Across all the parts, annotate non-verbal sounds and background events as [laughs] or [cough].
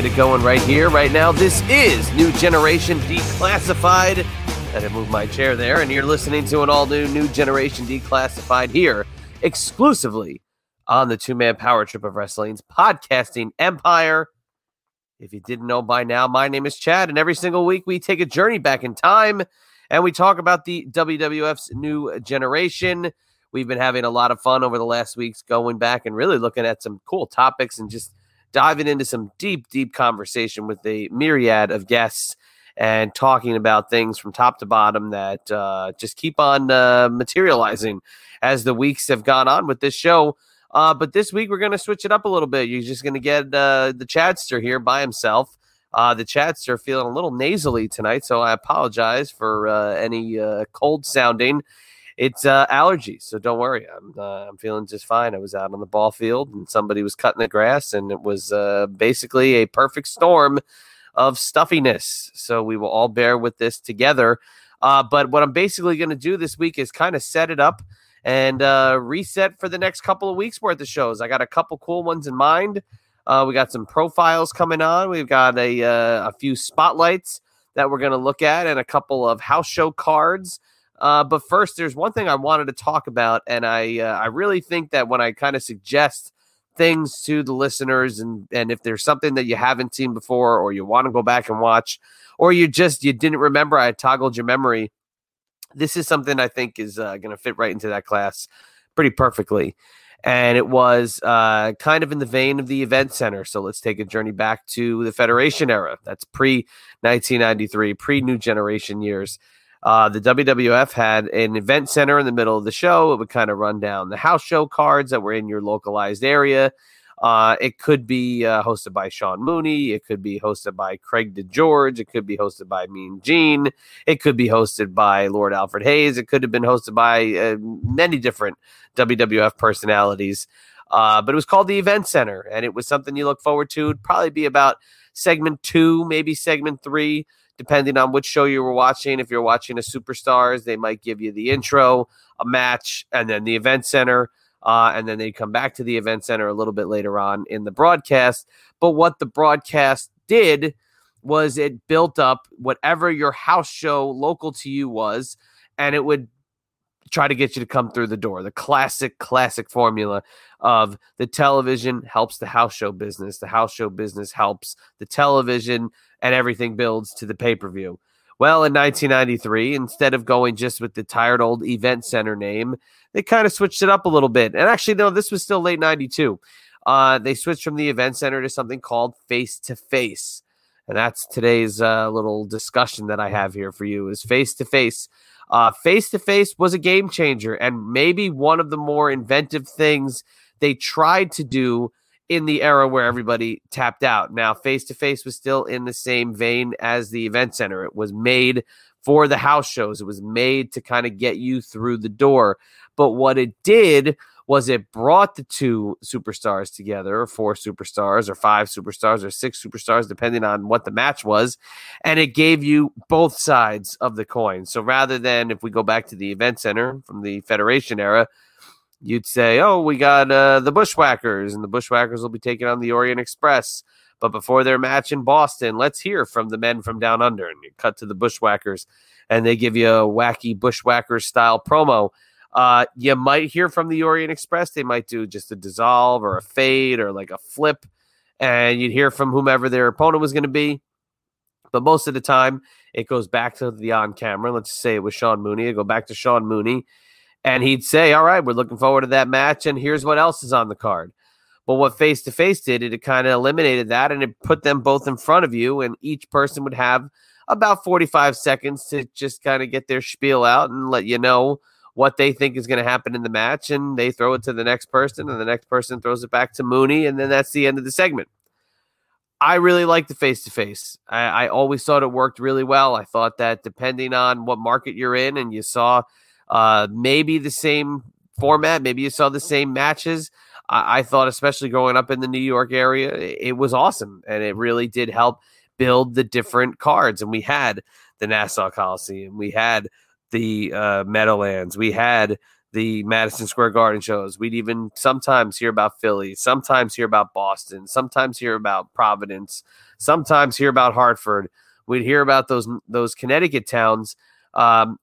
Get it going right here, right now. This is New Generation Declassified. And I move my chair there, and you're listening to an all new New Generation Declassified here, exclusively on the two man power trip of wrestling's podcasting empire. If you didn't know by now, my name is Chad, and every single week we take a journey back in time and we talk about the WWF's new generation. We've been having a lot of fun over the last weeks going back and really looking at some cool topics and just diving into some deep, deep conversation with a myriad of guests and talking about things from top to bottom that uh, just keep on uh, materializing as the weeks have gone on with this show. Uh, but this week we're going to switch it up a little bit. You're just going to get uh, the Chadster here by himself. Uh, the Chadster feeling a little nasally tonight, so I apologize for uh, any cold sounding it's uh, allergies, so don't worry. I'm uh, I'm feeling just fine. I was out on the ball field and somebody was cutting the grass, and it was uh, basically a perfect storm of stuffiness. So we will all bear with this together. Uh, but what I'm basically going to do this week is kind of set it up and uh, reset for the next couple of weeks worth of shows. I got a couple cool ones in mind. Uh, we got some profiles coming on. We've got a a few spotlights that we're going to look at, and a couple of house show cards uh, but first, there's one thing I wanted to talk about, and I uh, I really think that when I kind of suggest things to the listeners, and and if there's something that you haven't seen before, or you want to go back and watch, or you just you didn't remember, I toggled your memory. This is something I think is uh, going to fit right into that class pretty perfectly. And it was uh, kind of in the vein of the event center. So let's take a journey back to the Federation era. That's pre 1993, pre New Generation years uh, the WWF had an event center in the middle of the show. It would kind of run down the house show cards that were in your localized area. Uh, it could be uh, hosted by Sean Mooney. It could be hosted by Craig DeGeorge. It could be hosted by Mean Gene. It could be hosted by Lord Alfred Hayes. It could have been hosted by uh, many different WWF personalities. Uh, but it was called the Event Center, and it was something you look forward to. It'd probably be about segment two, maybe segment three depending on which show you were watching. If you're watching a Superstars, they might give you the intro, a match, and then the event center. Uh, and then they come back to the event center a little bit later on in the broadcast. But what the broadcast did was it built up whatever your house show local to you was, and it would try to get you to come through the door. The classic, classic formula of the television helps the house show business, the house show business helps the television, and everything builds to the pay per view. Well, in 1993, instead of going just with the tired old event center name, they kind of switched it up a little bit. And actually, no, this was still late 92. Uh, they switched from the event center to something called face to face. And that's today's uh, little discussion that I have here for you is face to face. Face to face was a game changer and maybe one of the more inventive things they tried to do in the era where everybody tapped out. Now, face to face was still in the same vein as the event center. It was made for the house shows, it was made to kind of get you through the door. But what it did was it brought the two superstars together, or four superstars, or five superstars, or six superstars, depending on what the match was. And it gave you both sides of the coin. So rather than if we go back to the event center from the Federation era, you'd say, "Oh, we got uh, the Bushwhackers, and the Bushwhackers will be taking on the Orient Express." But before their match in Boston, let's hear from the men from down under. And you cut to the Bushwhackers, and they give you a wacky Bushwhackers style promo. Uh, you might hear from the Orient Express. They might do just a dissolve or a fade or like a flip, and you'd hear from whomever their opponent was going to be. But most of the time, it goes back to the on camera. Let's say it was Sean Mooney. It go back to Sean Mooney and he'd say, "All right, we're looking forward to that match, and here's what else is on the card." But what face to face did, it kind of eliminated that, and it put them both in front of you, and each person would have about 45 seconds to just kind of get their spiel out and let you know what they think is going to happen in the match, and they throw it to the next person, and the next person throws it back to Mooney, and then that's the end of the segment. I really like the face to face. I always thought it worked really well. I thought that depending on what market you're in, and you saw uh, maybe the same format, maybe you saw the same matches. I, I thought, especially growing up in the New York area, it was awesome, and it really did help build the different cards. And we had the Nassau Coliseum, we had the uh, Meadowlands. We had the Madison Square Garden shows. We'd even sometimes hear about Philly, sometimes hear about Boston, sometimes hear about Providence, sometimes hear about Hartford. We'd hear about those those Connecticut towns, um,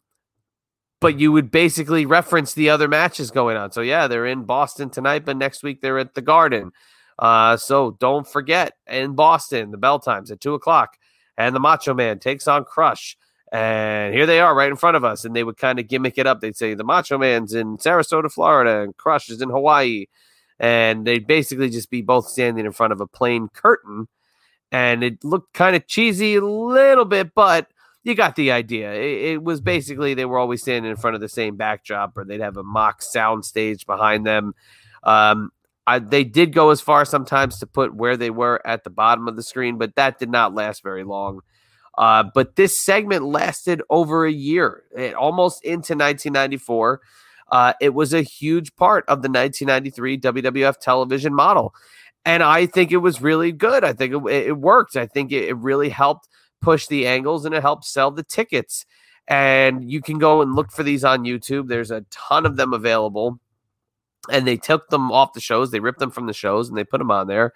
but you would basically reference the other matches going on. So yeah, they're in Boston tonight, but next week they're at the Garden. Uh, so don't forget in Boston the bell times at two o'clock, and the Macho Man takes on Crush. And here they are right in front of us. And they would kind of gimmick it up. They'd say the Macho Man's in Sarasota, Florida, and Crush is in Hawaii. And they'd basically just be both standing in front of a plain curtain. And it looked kind of cheesy a little bit, but you got the idea. It, it, was basically they were always standing in front of the same backdrop, or they'd have a mock sound stage behind them. Um, I, they did go as far sometimes to put where they were at the bottom of the screen, but that did not last very long. Uh, but this segment lasted over a year, it, almost into 1994. Uh, it was a huge part of the 1993 WWF television model. And I think it was really good. I think it, it worked. I think it, it really helped push the angles and it helped sell the tickets. And you can go and look for these on YouTube. There's a ton of them available. And they took them off the shows, they ripped them from the shows and they put them on there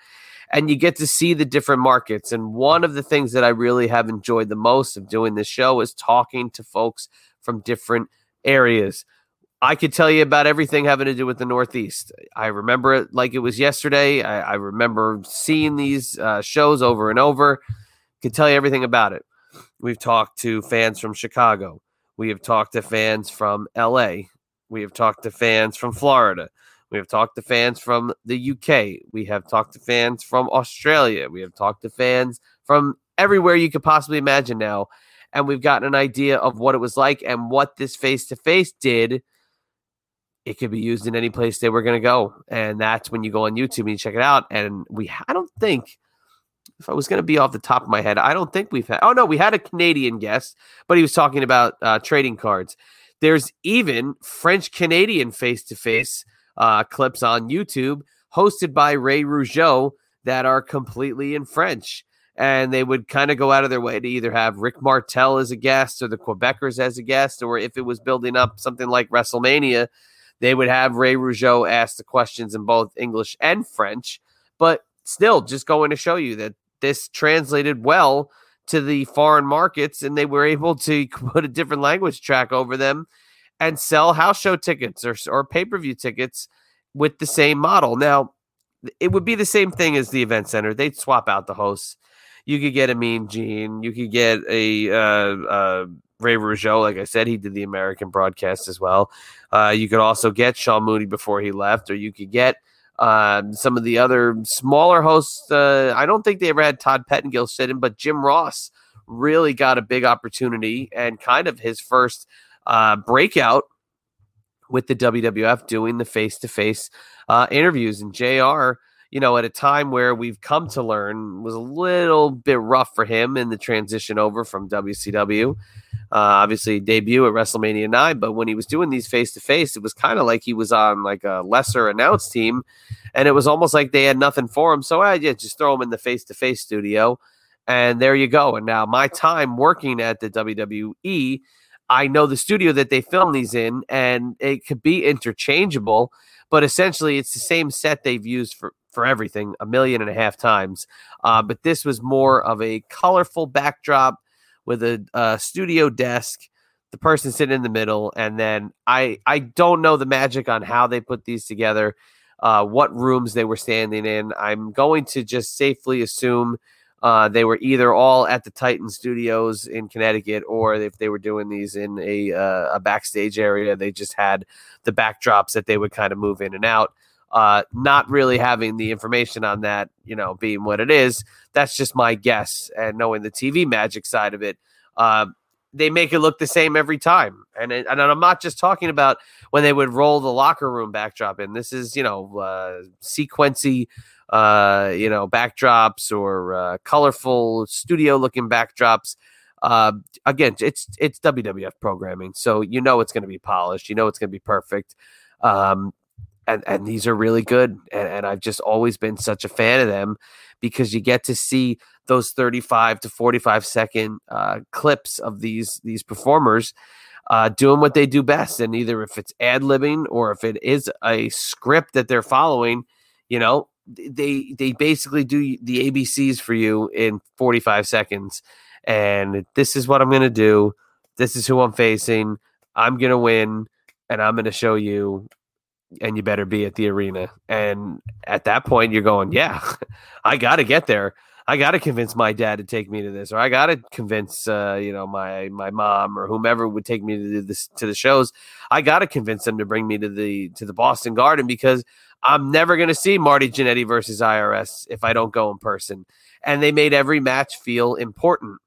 and you get to see the different markets. And one of the things that I really have enjoyed the most of doing this show is talking to folks from different areas. I could tell you about everything having to do with the Northeast. I remember it like it was yesterday. I, I remember seeing these uh, shows over and over. Could tell you everything about it. We've talked to fans from Chicago. We have talked to fans from LA. We have talked to fans from Florida. We have talked to fans from the UK. We have talked to fans from Australia. We have talked to fans from everywhere you could possibly imagine now. And we've gotten an idea of what it was like and what this face to face did. It could be used in any place they were going to go. And that's when you go on YouTube and you check it out. And we, I don't think, if I was going to be off the top of my head, I don't think we've had, oh no, we had a Canadian guest, but he was talking about uh, trading cards. There's even French Canadian face to face uh, clips on YouTube hosted by Ray Rougeau that are completely in French. And they would kind of go out of their way to either have Rick Martel as a guest or the Quebecers as a guest, or if it was building up something like WrestleMania, they would have Ray Rougeau ask the questions in both English and French. But still, just going to show you that this translated well to the foreign markets and they were able to [laughs] put a different language track over them and sell house show tickets or, or pay per view tickets with the same model. Now, it would be the same thing as the event center. They'd swap out the hosts. You could get a Mean Gene. You could get a uh, uh, Ray Rougeau. Like I said, he did the American broadcast as well. Uh, you could also get Sean Mooney before he left, or you could get um, some of the other smaller hosts. Uh, I don't think they ever had Todd Pettengill sit in, but Jim Ross really got a big opportunity and kind of his first – uh, breakout with the WWF doing the face to face interviews. And JR, you know, at a time where we've come to learn was a little bit rough for him in the transition over from WCW. Uh, obviously, debut at WrestleMania 9, but when he was doing these face to face, it was kind of like he was on like a lesser announced team, and it was almost like they had nothing for him. So I yeah, just throw him in the face to face studio, and there you go. And now my time working at the WWE I know the studio that they film these in, and it could be interchangeable, but essentially it's the same set they've used for for everything a million and a half times. Uh, but this was more of a colorful backdrop with a, a studio desk, the person sitting in the middle, and then I I don't know the magic on how they put these together, uh, what rooms they were standing in. I'm going to just safely assume Uh, they were either all at the Titan Studios in Connecticut, or if they were doing these in a uh, a backstage area, they just had the backdrops that they would kind of move in and out. Uh, not really having the information on that, you know, being what it is, that's just my guess. And knowing the TV magic side of it, uh, they make it look the same every time. And it, and I'm not just talking about when they would roll the locker room backdrop in. This is you know uh, sequency uh, you know, backdrops or uh, colorful studio looking backdrops. Uh, again, it's it's WWF programming, so you know it's going to be polished. You know it's going to be perfect. Um, and and these are really good. And, and I've just always been such a fan of them because you get to see those 35 to 45 second uh, clips of these these performers uh, doing what they do best. And either if it's ad libbing or if it is a script that they're following, you know, they they basically do the ABCs for you in 45 seconds. And this is what I'm going to do. This is who I'm facing. I'm going to win and I'm going to show you and you better be at the arena. And at that point you're going, yeah, [laughs] I got to get there. I got to convince my dad to take me to this, or I got to convince, uh, you know, my my mom or whomever would take me to this to the shows. I got to convince them to bring me to the to the Boston Garden because I'm never going to see Marty Jannetty versus IRS if I don't go in person. And they made every match feel important.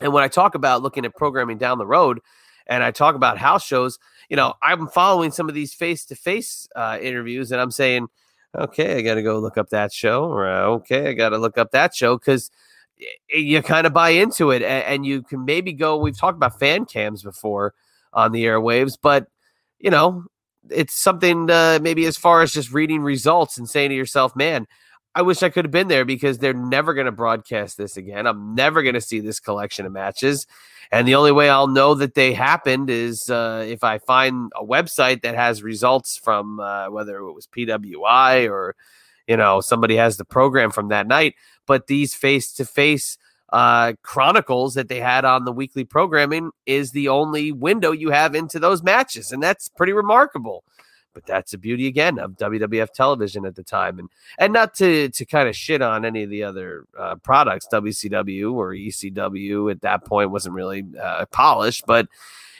And when I talk about looking at programming down the road and I talk about house shows, you know, I'm following some of these face to face interviews and I'm saying, okay, I got to go look up that show. Or, okay, I got to look up that show because you kind of buy into it and, and you can maybe go. We've talked about fan cams before on the airwaves, but you know, it's something uh, maybe as far as just reading results and saying to yourself, man, I wish I could have been there because they're never going to broadcast this again. I'm never going to see this collection of matches. And the only way I'll know that they happened is uh, if I find a website that has results from uh, whether it was PWI or, you know, somebody has the program from that night. But these face to face uh, chronicles that they had on the weekly programming is the only window you have into those matches, and that's pretty remarkable. But that's the beauty again of WWF television at the time, and and not to to kind of shit on any of the other uh, products, WCW or ECW at that point wasn't really uh, polished, but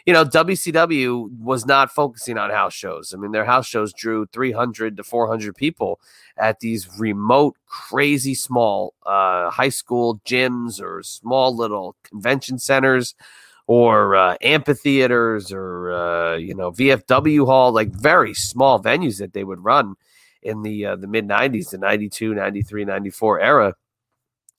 you know, WCW was not focusing on house shows. I mean, their house shows drew 300 to 400 people at these remote, crazy small uh, high school gyms or small little convention centers or uh, amphitheaters or, uh, you know, VFW hall, like very small venues that they would run in the, uh, the mid 90s, the 92, 93, 94 era,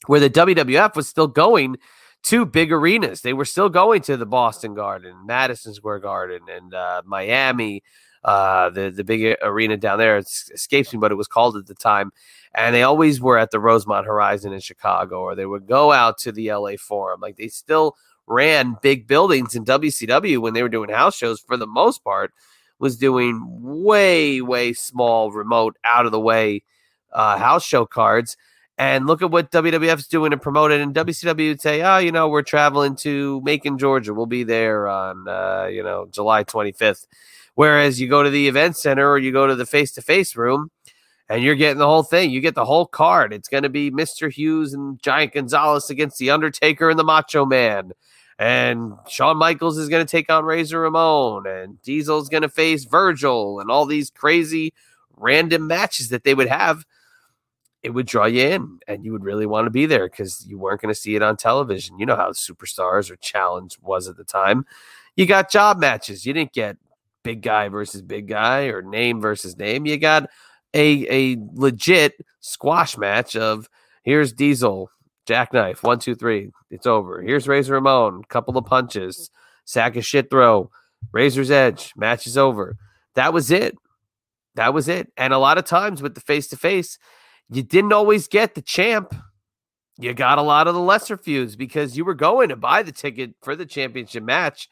where the WWF was still going – two big arenas. They were still going to the Boston Garden, Madison Square Garden, and uh, Miami. Uh, the the big arena down there it escapes me, but it was called at the time. And they always were at the Rosemont Horizon in Chicago, or they would go out to the LA Forum. Like they still ran big buildings in WCW when they were doing house shows. For the most part, was doing way way small, remote, out of the way uh, house show cards and look at what WWF's doing to promote it. And WCW would say, oh, you know, we're traveling to Macon, Georgia. We'll be there on, uh, you know, July 25th. Whereas you go to the event center or you go to the face to face room and you're getting the whole thing. You get the whole card. It's going to be Mr. Hughes and Giant Gonzalez against The Undertaker and the Macho Man. And Shawn Michaels is going to take on Razor Ramon. And Diesel's going to face Virgil and all these crazy random matches that they would have it would draw you in and you would really want to be there because you weren't going to see it on television. You know how superstars or challenge was at the time. You got job matches. You didn't get big guy versus big guy or name versus name. You got a a legit squash match of here's Diesel, jackknife, one, two, three. It's over. Here's Razor Ramon, couple of punches, sack of shit throw, Razor's Edge, match is over. That was it. That was it. And a lot of times with the face to face, you didn't always get the champ. You got a lot of the lesser feuds because you were going to buy the ticket for the championship match.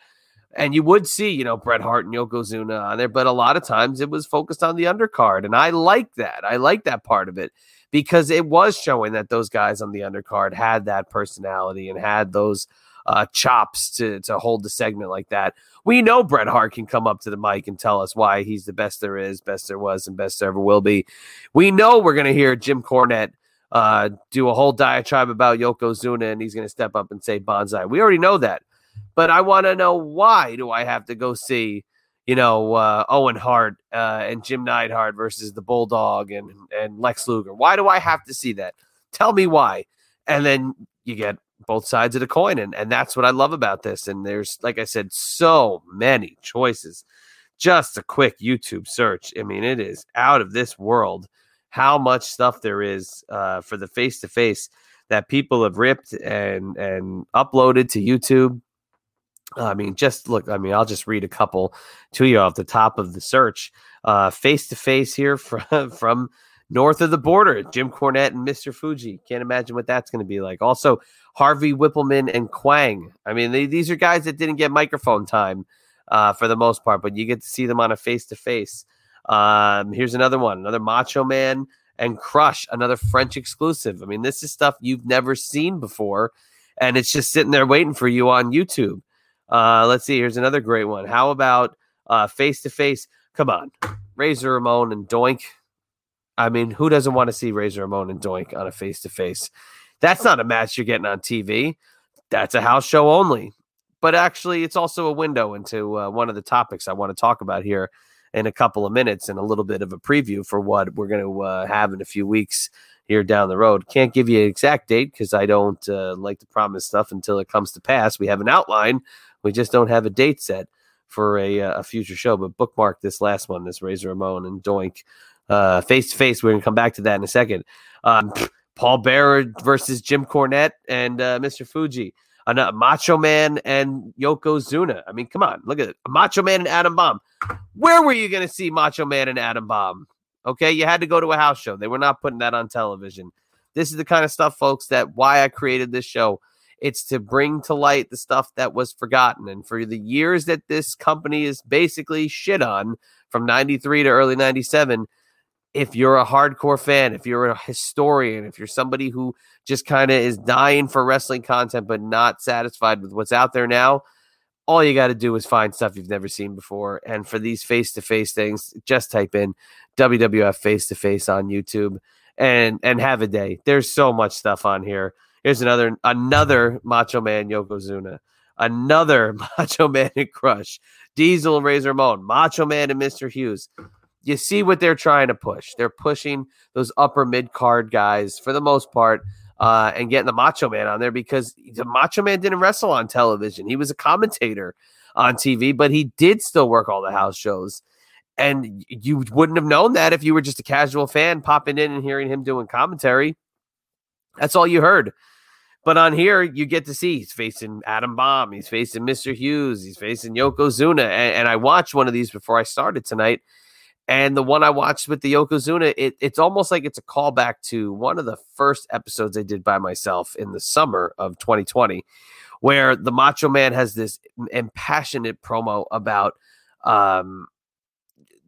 And you would see, you know, Bret Hart and Yokozuna on there, but a lot of times it was focused on the undercard. And I like that. I like that part of it because it was showing that those guys on the undercard had that personality and had those uh, chops to to hold the segment like that. We know Bret Hart can come up to the mic and tell us why he's the best there is, best there was, and best there ever will be. We know we're going to hear Jim Cornette uh, do a whole diatribe about Yokozuna and he's going to step up and say Banzai. We already know that. But I want to know why do I have to go see, you know, uh, Owen Hart uh, and Jim Neidhart versus the Bulldog and, and Lex Luger? Why do I have to see that? Tell me why. And then you get both sides of the coin. And, and that's what I love about this. And there's, like I said, so many choices. Just a quick YouTube search. I mean, it is out of this world how much stuff there is uh, for the face to face that people have ripped and and uploaded to YouTube. I mean, just look. I mean, I'll just read a couple to you off the top of the search. Face to face here [laughs] from from north of the border, Jim Cornette and Mr. Fuji. Can't imagine what that's going to be like. Also, Harvey Wippleman and Kwang. I mean, they, these are guys that didn't get microphone time uh, for the most part, but you get to see them on a face to face. Here's another one, another Macho Man and Crush, another French exclusive. I mean, this is stuff you've never seen before, and it's just sitting there waiting for you on YouTube. Uh, let's see. Here's another great one. How about face to face? Come on, Razor Ramon and Doink. I mean, who doesn't want to see Razor Ramon and Doink on a face to face? That's not a match you're getting on TV. That's a house show only. But actually, it's also a window into uh, one of the topics I want to talk about here in a couple of minutes and a little bit of a preview for what we're going to uh, have in a few weeks here down the road. Can't give you an exact date because I don't uh, like to promise stuff until it comes to pass. We have an outline, we just don't have a date set for a, uh, a future show. But bookmark this last one, this Razor Ramon and Doink face to face. We're going to come back to that in a second. Um, Paul Bearer versus Jim Cornette and uh, Mr. Fuji. A Macho Man and Yokozuna. I mean, come on, look at it. Macho Man and Adam Bomb. Where were you going to see Macho Man and Adam Bomb? Okay, you had to go to a house show. They were not putting that on television. This is the kind of stuff, folks, that why I created this show. It's to bring to light the stuff that was forgotten. And for the years that this company is basically shit on from 93 to early 97, if you're a hardcore fan, if you're a historian, if you're somebody who just kind of is dying for wrestling content but not satisfied with what's out there now, all you got to do is find stuff you've never seen before. And for these face to face things, just type in WWF face to face on YouTube and and have a day. There's so much stuff on here. Here's another another Macho Man Yokozuna, another [laughs] Macho Man and Crush, Diesel and Razor Ramon, Macho Man and Mr. Hughes you see what they're trying to push. They're pushing those upper mid card guys for the most part, uh, and getting the Macho Man on there because the Macho Man didn't wrestle on television. He was a commentator on TV, but he did still work all the house shows. And you wouldn't have known that if you were just a casual fan popping in and hearing him doing commentary. That's all you heard. But on here, you get to see he's facing Adam Bomb, he's facing Mr. Hughes, he's facing Yokozuna. And, and I watched one of these before I started tonight and the one I watched with the Yokozuna, it, it's almost like it's a callback to one of the first episodes I did by myself in the summer of 2020, where the Macho Man has this impassionate promo about um,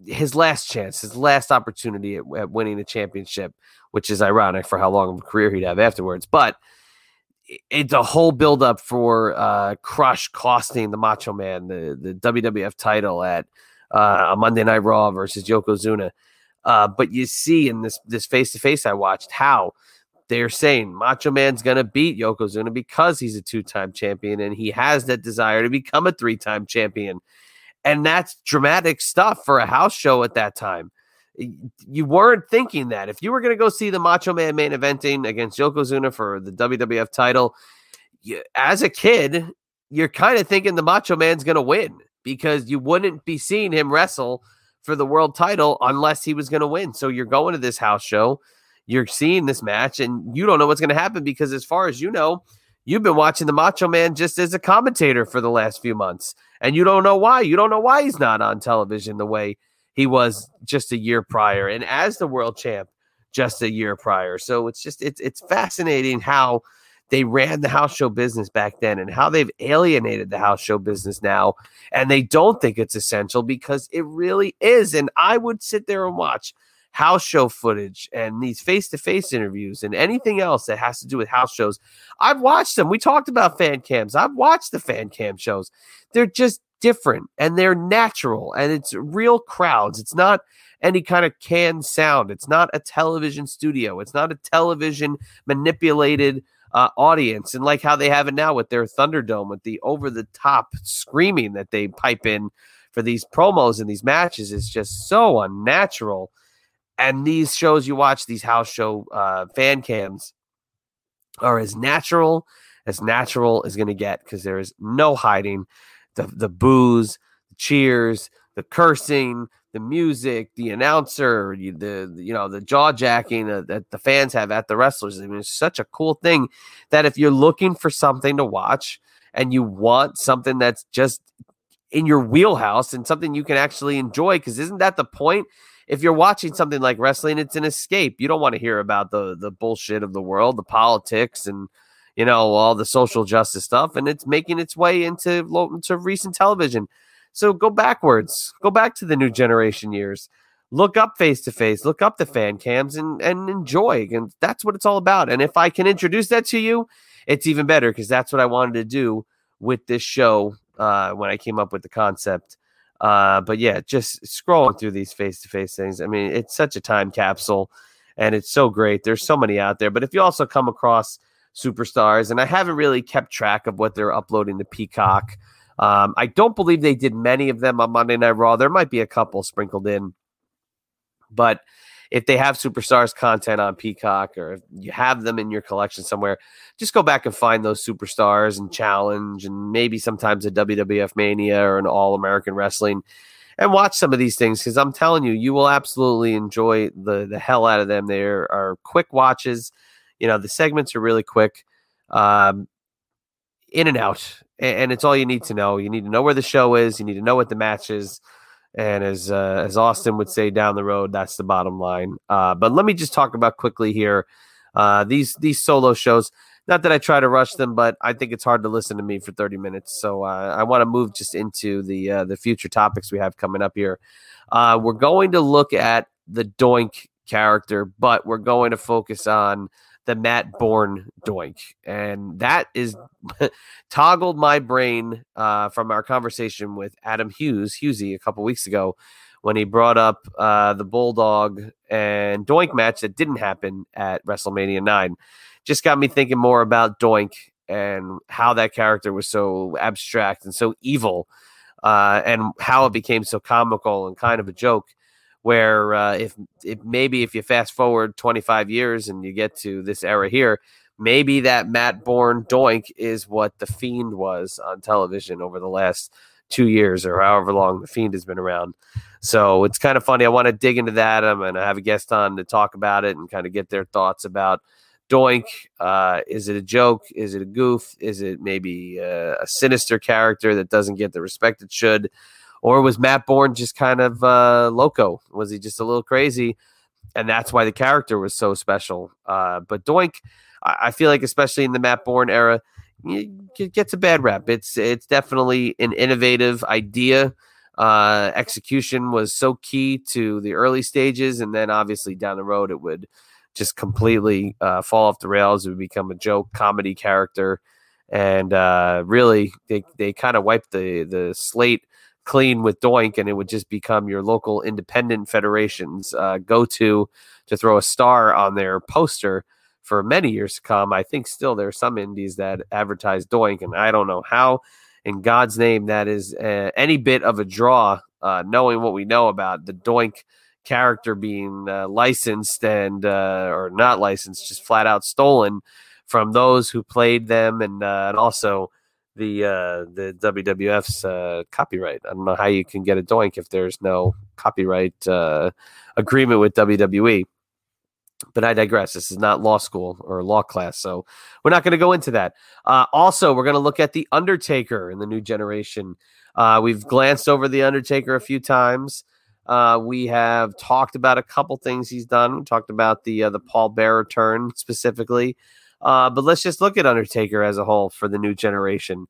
his last chance, his last opportunity at, at winning the championship, which is ironic for how long of a career he'd have afterwards. But it's a whole buildup for uh, Crush costing the Macho Man the, the WWF title at uh, a Monday Night Raw versus Yokozuna. Uh, but you see in this this face to face I watched how they're saying Macho Man's gonna beat Yokozuna because he's a two time champion and he has that desire to become a three time champion, and that's dramatic stuff for a house show at that time. You weren't thinking that if you were gonna go see the Macho Man main eventing against Yokozuna for the WWF title, you, as a kid, you're kind of thinking the Macho Man's gonna win because you wouldn't be seeing him wrestle for the world title unless he was going to win. So you're going to this house show, you're seeing this match, and you don't know what's going to happen because, as far as you know, you've been watching the Macho Man just as a commentator for the last few months, and you don't know why. You don't know why he's not on television the way he was just a year prior, and as the world champ just a year prior. So it's just it's it's fascinating how they ran the house show business back then and how they've alienated the house show business now. And they don't think it's essential because it really is. And I would sit there and watch house show footage and these face to face interviews and anything else that has to do with house shows. I've watched them. We talked about fan cams. I've watched the fan cam shows. They're just different and they're natural and it's real crowds. It's not any kind of canned sound. It's not a television studio. It's not a television manipulated uh, audience. And like how they have it now with their Thunderdome, with the over the top screaming that they pipe in for these promos and these matches is just so unnatural. And these shows you watch, these house show uh, fan cams, are as natural as natural is going to get because there is no hiding the the boos, the cheers, the cursing, the music, the announcer, the you know the jaw jacking that the fans have at the wrestlers. I mean, it's such a cool thing that if you're looking for something to watch and you want something that's just in your wheelhouse and something you can actually enjoy, because isn't that the point? If you're watching something like wrestling, it's an escape. You don't want to hear about the the bullshit of the world, the politics, and you know all the social justice stuff, and it's making its way into into recent television so go backwards, go back to the new generation years. Look up face to face, look up the fan cams and, and enjoy. And that's what it's all about. And if I can introduce that to you, it's even better because that's what I wanted to do with this show uh, when I came up with the concept. Uh, but yeah, just scrolling through these face to face things. I mean, it's such a time capsule and it's so great. There's so many out there. But if you also come across superstars, and I haven't really kept track of what they're uploading to Peacock um, I don't believe they did many of them on Monday Night Raw. There might be a couple sprinkled in, but if they have superstars content on Peacock or you have them in your collection somewhere, just go back and find those superstars and challenge and maybe sometimes a WWF Mania or an All American Wrestling and watch some of these things because I'm telling you, you will absolutely enjoy the the hell out of them. They are quick watches. You know, the segments are really quick. Um, in and out and it's all you need to know. You need to know where the show is. You need to know what the match is. And as uh, as Austin would say down the road, that's the bottom line. Uh, but let me just talk about quickly here uh, these these solo shows. Not that I try to rush them, but I think it's hard to listen to me for 30 minutes. So uh, I want to move just into the uh, the future topics we have coming up here. Uh, we're going to look at the Doink character, but we're going to focus on the Matt Borne doink. And that is [laughs] toggled my brain uh, from our conversation with Adam Hughes, Hughesy, a couple weeks ago when he brought up uh, the Bulldog and Doink match that didn't happen at WrestleMania 9. Just got me thinking more about Doink and how that character was so abstract and so evil uh, and how it became so comical and kind of a joke where uh, if, if maybe if you fast forward 25 years and you get to this era here, maybe that Matt Borne doink is what the Fiend was on television over the last two years or however long the Fiend has been around. So it's kind of funny. I want to dig into that. I'm going to have a guest on to talk about it and kind of get their thoughts about Doink. Uh, is it a joke? Is it a goof? Is it maybe uh, a sinister character that doesn't get the respect it should? Or was Matt Borne just kind of uh, loco? Was he just a little crazy? And that's why the character was so special. Uh, but Doink, I, I feel like, especially in the Matt Borne era, it gets a bad rap. It's it's definitely an innovative idea. Uh, execution was so key to the early stages, and then obviously down the road it would just completely uh, fall off the rails. It would become a joke comedy character, and uh, really they they kind of wiped the the slate clean with Doink, and it would just become your local independent federation's uh, go to to throw a star on their poster for many years to come. I think still there are some indies that advertise Doink, and I don't know how, in God's name, that is uh, any bit of a draw. Uh, knowing what we know about the Doink character being uh, licensed and uh, or not licensed, just flat out stolen from those who played them, and uh, and also the uh, the WWF's uh, copyright. I don't know how you can get a doink if there's no copyright uh, agreement with WWE. But I digress. This is not law school or law class, so we're not going to go into that. Uh, also, we're going to look at the Undertaker in the new generation. Uh, we've glanced over the Undertaker a few times. Uh, we have talked about a couple things he's done. We talked about the the Paul Bearer turn specifically. Uh, but let's just look at Undertaker as a whole for the new generation.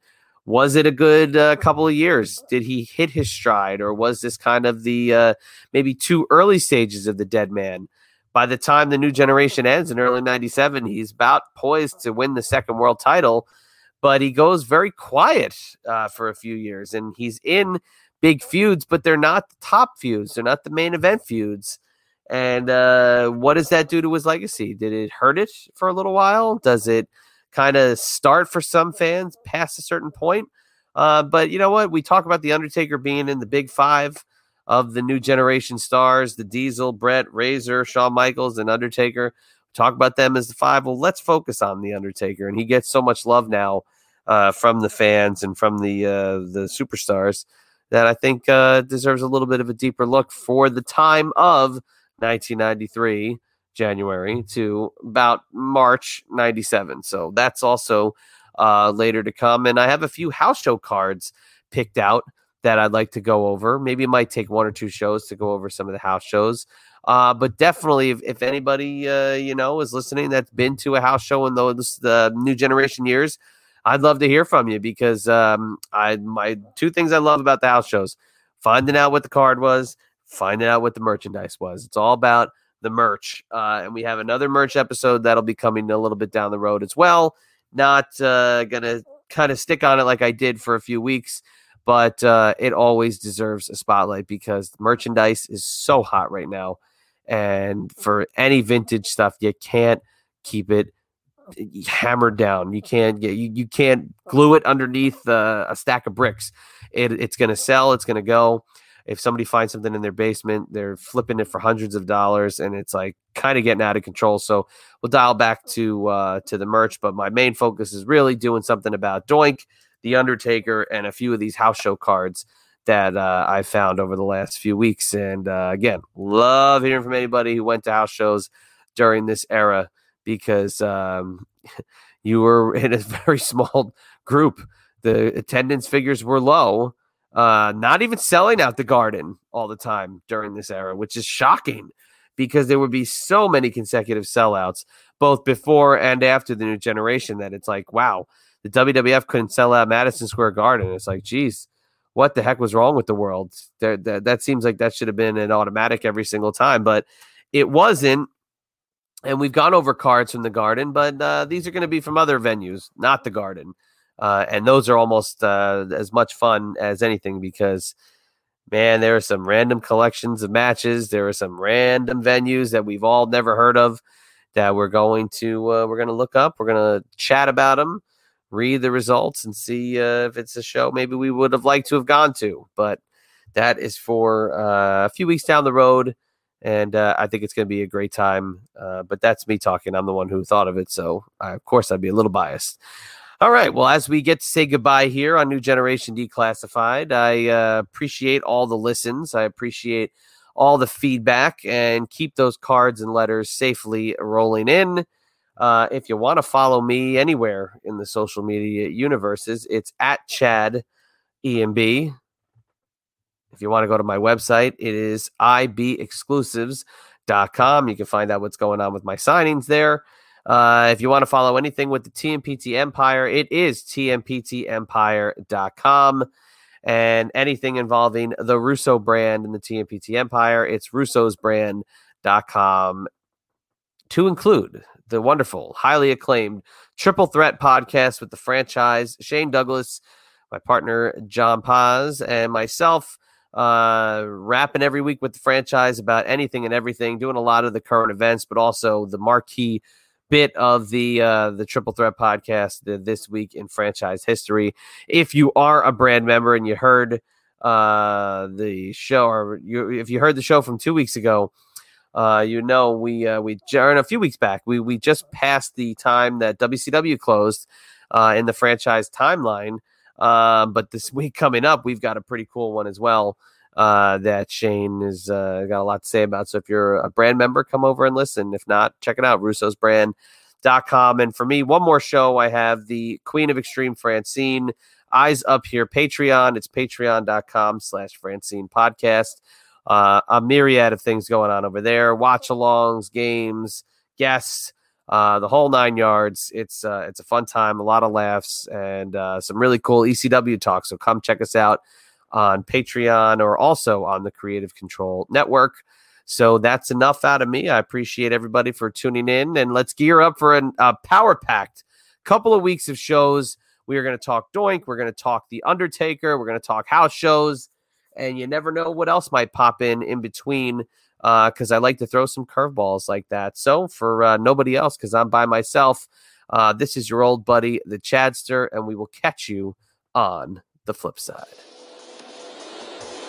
Was it a good uh, couple of years? Did he hit his stride, or was this kind of the uh, maybe too early stages of the dead man? By the time the new generation ends in early 97, he's about poised to win the second world title. but he goes very quiet uh, for a few years, and he's in big feuds, but they're not the top feuds. They're not the main event feuds. And uh, what does that do to his legacy? Did it hurt it for a little while? Does it kind of start for some fans past a certain point? Uh, but you know what? We talk about The Undertaker being in the big five of the new generation stars the Diesel, Bret, Razor, Shawn Michaels, and Undertaker. Talk about them as the five. Well, let's focus on The Undertaker. And he gets so much love now uh, from the fans and from the, uh, the superstars that I think uh, deserves a little bit of a deeper look for the time of 1993 January to about March 97. So that's also uh, later to come. And I have a few house show cards picked out that I'd like to go over. Maybe it might take one or two shows to go over some of the house shows. Uh, but definitely, if, if anybody uh, you know is listening that's been to a house show in those the new generation years, I'd love to hear from you because um, I my two things I love about the house shows: finding out what the card was, finding out what the merchandise was. It's all about the merch, uh, and we have another merch episode that'll be coming a little bit down the road as well. Not uh, gonna kind of stick on it like I did for a few weeks, but uh, it always deserves a spotlight because merchandise is so hot right now, and for any vintage stuff, you can't keep it hammered down. You can't get you, you can't glue it underneath uh, a stack of bricks. It, it's going to sell. It's going to go. If somebody finds something in their basement, they're flipping it for hundreds of dollars, and it's like kind of getting out of control. So we'll dial back to uh, to the merch, but my main focus is really doing something about Doink, The Undertaker, and a few of these house show cards that uh, I found over the last few weeks. And uh, again, love hearing from anybody who went to house shows during this era because um, [laughs] you were in a [laughs] very small group. The attendance figures were low. Uh, not even selling out the garden all the time during this era, which is shocking because there would be so many consecutive sellouts, both before and after the new generation, that it's like, wow, the WWF couldn't sell out Madison Square Garden. It's like, geez, what the heck was wrong with the world? That, that, that seems like that should have been an automatic every single time, but it wasn't and we've gone over cards from the Garden, but uh, these are going to be from other venues, not the Garden. Uh, and those are almost uh, as much fun as anything because, man, there are some random collections of matches. There are some random venues that we've all never heard of that we're going to uh, we're going to look up. We're going to chat about them, read the results, and see uh, if it's a show maybe we would have liked to have gone to. But that is for uh, a few weeks down the road and uh, I think it's going to be a great time. But that's me talking. I'm the one who thought of it, so I, of course I'd be a little biased. All right. Well, as we get to say goodbye here on New Generation Declassified, I uh, appreciate all the listens. I appreciate all the feedback, and keep those cards and letters safely rolling in. Uh, if you want to follow me anywhere in the social media universes, it's at Chad EMB. If you want to go to my website, it is ibexclusives.com. You can find out what's going on with my signings there. Uh, if you want to follow anything with the TMPT Empire, it is tmptempire.com. And anything involving the Russo brand and the TMPT Empire, it's russosbrand.com to include the wonderful, highly acclaimed Triple Threat podcast with the franchise, Shane Douglas, my partner, John Paz, and myself uh, rapping every week with the franchise about anything and everything, doing a lot of the current events, but also the marquee bit of the uh, the Triple Threat podcast the, this week in franchise history. If you are a brand member and you heard uh, the show, or you, if you heard the show from two weeks ago, uh, you know we uh, we a few weeks back we we just passed the time that WCW closed uh, in the franchise timeline. Uh, but this [laughs] week coming up, we've got a pretty cool one as well uh, that Shane has uh, got a lot to say about. So if you're a brand member, come over and listen. If not, check it out, russosbrand.com. And for me, one more show, I have the Queen of Extreme Francine. Eyes up here, Patreon. It's patreon.com slash Francine podcast. Uh, a myriad of things going on over there watch alongs, games, guests, uh, the whole nine yards. It's uh, it's a fun time, a lot of laughs, and uh, some really cool ECW talk. So come check us out on Patreon or also on the Creative Control Network. So that's enough out of me. I appreciate everybody for tuning in, and let's gear up for a power packed couple of weeks of shows We are going to talk Doink. We're going to talk The Undertaker. We're going to talk house shows. And you never know what else might pop in in between because uh, I like to throw some curveballs like that. So for uh, nobody else, because I'm by myself, uh, this is your old buddy, the Chadster, and we will catch you on the flip side.